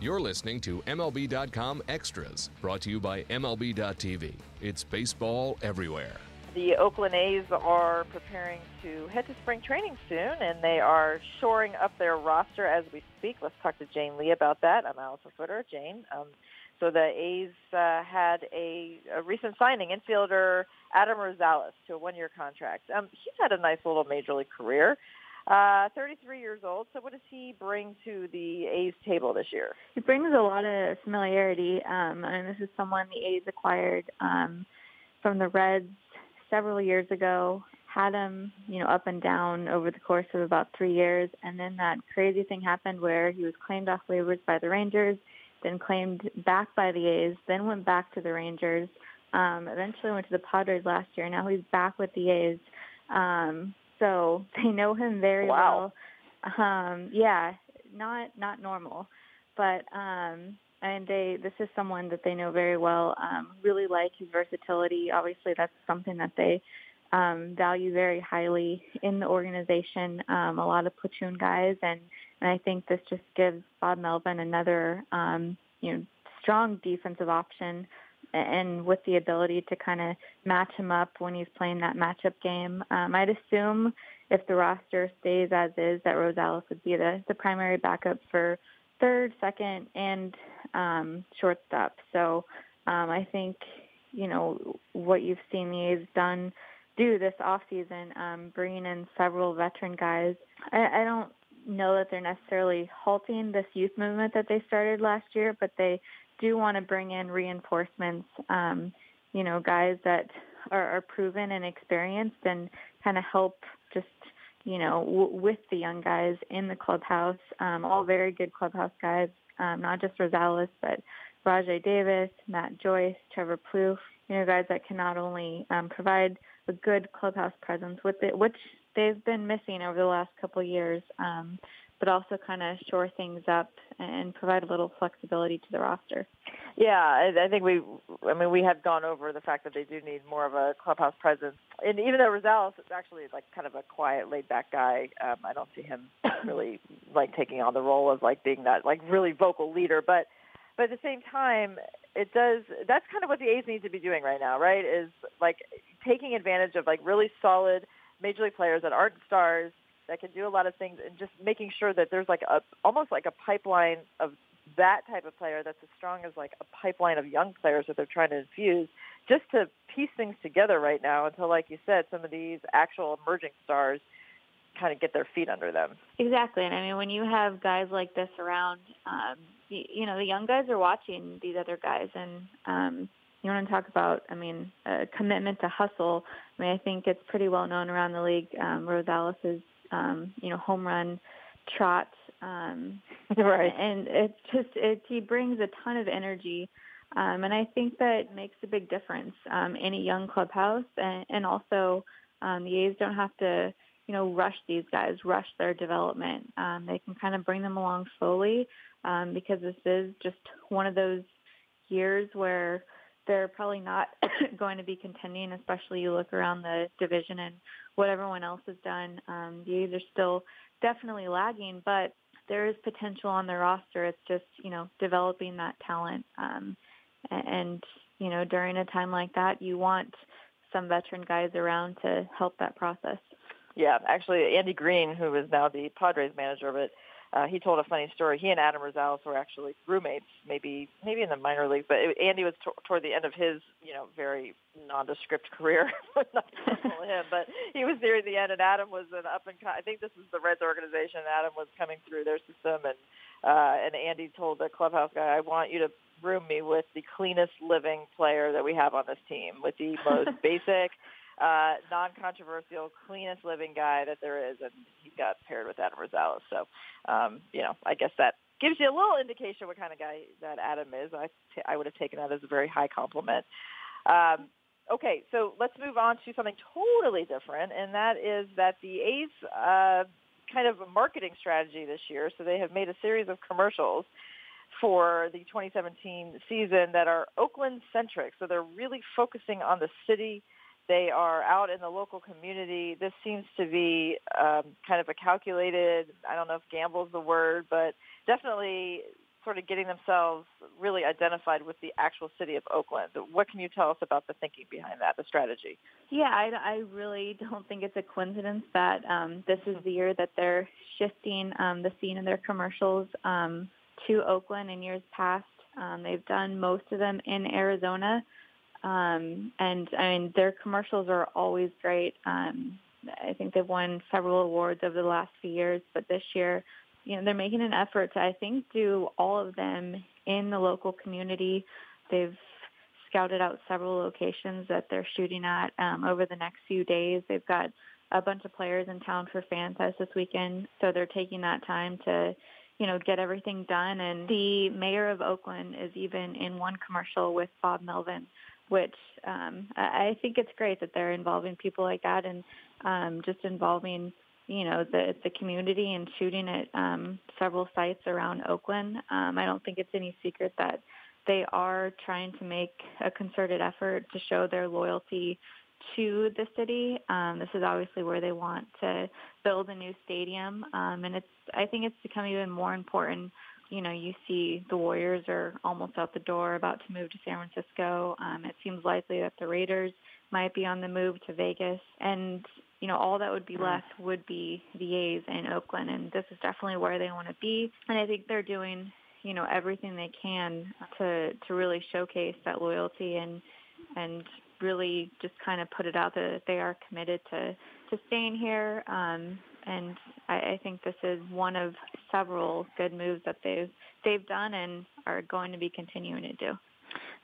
You're listening to MLB.com Extras, brought to you by MLB.tv. It's baseball everywhere. The Oakland A's are preparing to head to spring training soon, and they are shoring up their roster as we speak. Let's talk to Jane Lee about that. I'm Alyson Footer. Jane. Um, so the A's uh, had a, a recent signing, infielder Adam Rosales, to a one-year contract. Um, he's had a nice little major league career. Uh, 33 years old. So what does he bring to the A's table this year? He brings a lot of familiarity, um, and this is someone the A's acquired um, from the Reds several years ago. Had him, you know, up and down over the course of about three years, and then that crazy thing happened where he was claimed off waivers by the Rangers, then claimed back by the A's, then went back to the Rangers. Um, eventually went to the Padres last year. Now he's back with the A's. Um, so they know him very wow. well. Um, yeah, not not normal, but um, and they this is someone that they know very well. Um, really like his versatility. Obviously, that's something that they um, value very highly in the organization. Um, a lot of platoon guys, and and I think this just gives Bob Melvin another um, you know strong defensive option and with the ability to kind of match him up when he's playing that matchup game. Um, I'd assume if the roster stays as is, that Rosales would be the, the primary backup for third, second, and um, shortstop. So um, I think, you know, what you've seen the A's done do this offseason, um, bringing in several veteran guys. I, I don't know that they're necessarily halting this youth movement that they started last year, but they do want to bring in reinforcements, um, you know, guys that are, are proven and experienced and kind of help just, you know, w- with the young guys in the clubhouse, um, all very good clubhouse guys, um, not just Rosales, but Rajai Davis, Matt Joyce, Trevor Plouffe, you know, guys that can not only um, provide a good clubhouse presence with it, which they've been missing over the last couple of years, um, but also kind of shore things up and provide a little flexibility to the roster. Yeah, I, I think we, I mean, we have gone over the fact that they do need more of a clubhouse presence. And even though Rosales is actually like kind of a quiet, laid-back guy, um, I don't see him really like taking on the role of like being that like really vocal leader. But but at the same time, it does. That's kind of what the A's need to be doing right now, right? Is like taking advantage of like really solid major league players that aren't stars that can do a lot of things and just making sure that there's like a almost like a pipeline of that type of player that's as strong as like a pipeline of young players that they're trying to infuse just to piece things together right now until like you said some of these actual emerging stars kind of get their feet under them exactly and i mean when you have guys like this around um you, you know the young guys are watching these other guys and um you want to talk about, I mean, a commitment to hustle. I mean, I think it's pretty well known around the league. Um, Rosales is um, you know, home run trot. Um, right. And it just, it, he brings a ton of energy. Um, and I think that makes a big difference um, in a young clubhouse. And, and also, um, the A's don't have to, you know, rush these guys, rush their development. Um, they can kind of bring them along slowly um, because this is just one of those years where they're probably not going to be contending, especially you look around the division and what everyone else has done. Um, the A's are still definitely lagging, but there is potential on their roster. It's just, you know, developing that talent. Um, and, you know, during a time like that, you want some veteran guys around to help that process. Yeah, actually, Andy Green, who is now the Padres manager, but uh, he told a funny story. He and Adam Rosales were actually roommates, maybe maybe in the minor leagues. But it, Andy was t- toward the end of his, you know, very nondescript career. Not personal him, but he was near the end, and Adam was an up and. I think this is the Reds organization. Adam was coming through their system, and uh, and Andy told the clubhouse guy, "I want you to room me with the cleanest living player that we have on this team, with the most basic." Uh, non-controversial, cleanest living guy that there is, and he got paired with Adam Rosales. So, um, you know, I guess that gives you a little indication what kind of guy that Adam is. I, t- I would have taken that as a very high compliment. Um, okay, so let's move on to something totally different, and that is that the A's uh, kind of a marketing strategy this year. So they have made a series of commercials for the 2017 season that are Oakland centric. So they're really focusing on the city they are out in the local community. This seems to be um, kind of a calculated, I don't know if gamble is the word, but definitely sort of getting themselves really identified with the actual city of Oakland. What can you tell us about the thinking behind that, the strategy? Yeah, I, I really don't think it's a coincidence that um, this is the year that they're shifting um, the scene in their commercials um, to Oakland. In years past, um, they've done most of them in Arizona, um, and I mean their commercials are always great. Um, I think they've won several awards over the last few years, but this year you know, they're making an effort to, I think, do all of them in the local community. They've scouted out several locations that they're shooting at um, over the next few days. They've got a bunch of players in town for FanFest this weekend, so they're taking that time to, you know, get everything done. And the mayor of Oakland is even in one commercial with Bob Melvin, which um, I think it's great that they're involving people like that and um, just involving you know the the community and shooting at um, several sites around Oakland. Um, I don't think it's any secret that they are trying to make a concerted effort to show their loyalty to the city. Um, this is obviously where they want to build a new stadium, um, and it's I think it's become even more important. You know, you see the Warriors are almost out the door, about to move to San Francisco. Um, it seems likely that the Raiders might be on the move to Vegas, and you know, all that would be mm. left would be the A's in Oakland, and this is definitely where they want to be. And I think they're doing, you know, everything they can to to really showcase that loyalty and and really just kind of put it out that they are committed to to staying here. Um, and I, I think this is one of several good moves that they've they've done and are going to be continuing to do.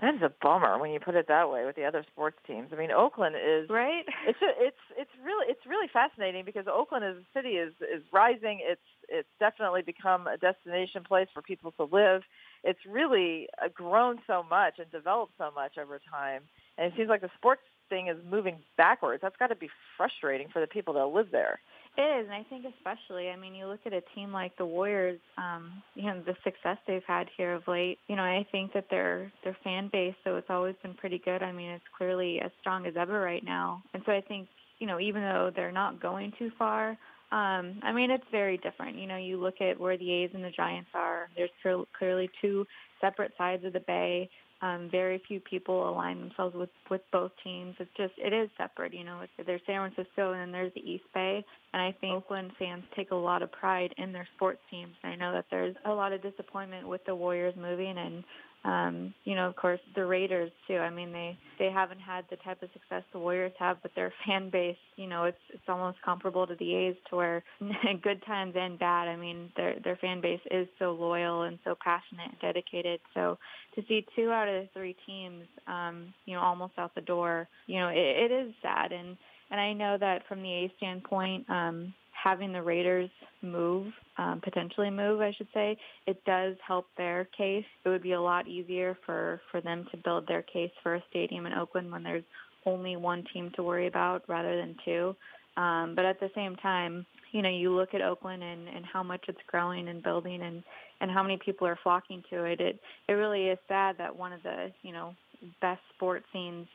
That is a bummer when you put it that way with the other sports teams. I mean, Oakland is right. It's a, it's it's really it's really fascinating because Oakland as a city is is rising. It's it's definitely become a destination place for people to live. It's really uh, grown so much and developed so much over time, and it seems like the sports thing is moving backwards. That's got to be frustrating for the people that live there. It is, and I think especially, I mean, you look at a team like the Warriors, um, you know, the success they've had here of late. You know, I think that their their fan base, so it's always been pretty good. I mean, it's clearly as strong as ever right now, and so I think, you know, even though they're not going too far, um, I mean, it's very different. You know, you look at where the A's and the Giants are. There's clearly two separate sides of the bay. Um, very few people align themselves with with both teams. It's just it is separate. You know, it's, there's San Francisco and then there's the East Bay, and I think Oakland fans take a lot of pride in their sports teams. I know that there's a lot of disappointment with the Warriors moving, and um, you know, of course, the Raiders too. I mean, they they haven't had the type of success the Warriors have, but their fan base, you know, it's it's almost comparable to the A's, to where good times and bad. I mean, their their fan base is so loyal and so passionate and dedicated. So to see two out of the three teams, um, you know, almost out the door, you know, it, it is sad. And and I know that from the A standpoint, um, having the Raiders move, um, potentially move, I should say, it does help their case. It would be a lot easier for, for them to build their case for a stadium in Oakland when there's only one team to worry about rather than two. Um, but at the same time, you know, you look at Oakland and, and how much it's growing and building and, and how many people are flocking to it. It it really is sad that one of the, you know, best sports scenes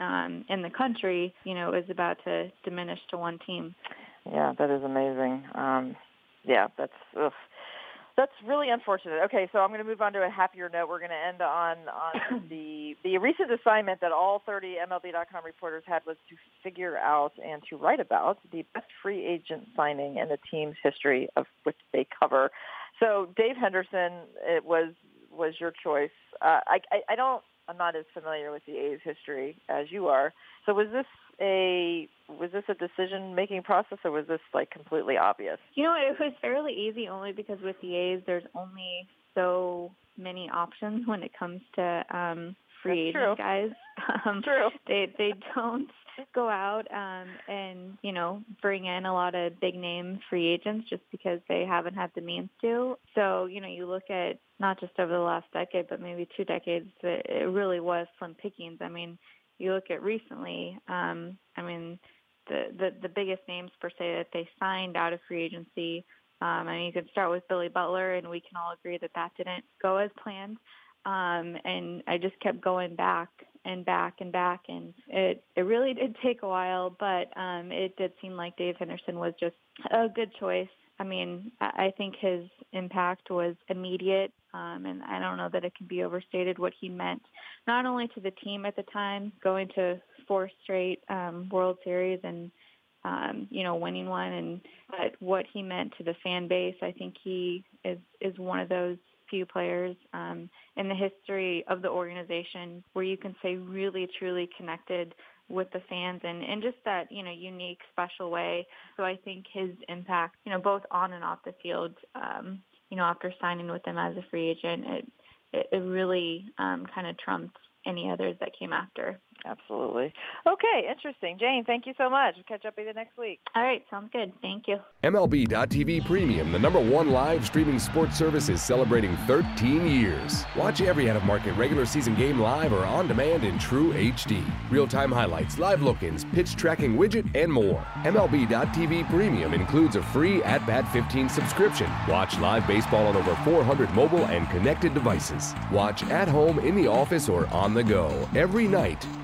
um, in the country, you know, is about to diminish to one team. Yeah, that is amazing. Um, yeah, that's ugh. that's really unfortunate. Okay, so I'm going to move on to a happier note. We're going to end on on the the recent assignment that all 30 MLB.com reporters had was to figure out and to write about the best free agent signing in the team's history of which they cover. So Dave Henderson, it was was your choice. Uh, I, I I don't. I'm not as familiar with the A's history as you are. So was this a was this a decision making process or was this like completely obvious? You know, it was fairly easy only because with the A's there's only so many options when it comes to um free agent guys. Um true. they they don't go out um and, you know, bring in a lot of big name free agents just because they haven't had the means to. So, you know, you look at not just over the last decade, but maybe two decades, it really was slim pickings. I mean, you look at recently, um, I mean, the, the the biggest names per se that they signed out of free agency. Um, I mean, you could start with Billy Butler, and we can all agree that that didn't go as planned. Um, and I just kept going back and back and back, and it it really did take a while, but um, it did seem like Dave Henderson was just a good choice I mean, I think his impact was immediate, um, and I don't know that it can be overstated what he meant, not only to the team at the time, going to four straight um, World Series and um, you know winning one, and but what he meant to the fan base. I think he is is one of those few players um, in the history of the organization where you can say really truly connected with the fans and in just that you know unique special way. So i think his impact you know both on and off the field um you know after signing with them as a free agent it it, it really um kind of trumps any others that came after Absolutely. Okay, interesting. Jane, thank you so much. We'll catch up with you next week. All right, sounds good. Thank you. MLB.tv Premium, the number one live streaming sports service, is celebrating 13 years. Watch every out of market regular season game live or on demand in true HD. Real time highlights, live look ins, pitch tracking widget, and more. MLB.tv Premium includes a free At Bat 15 subscription. Watch live baseball on over 400 mobile and connected devices. Watch at home, in the office, or on the go every night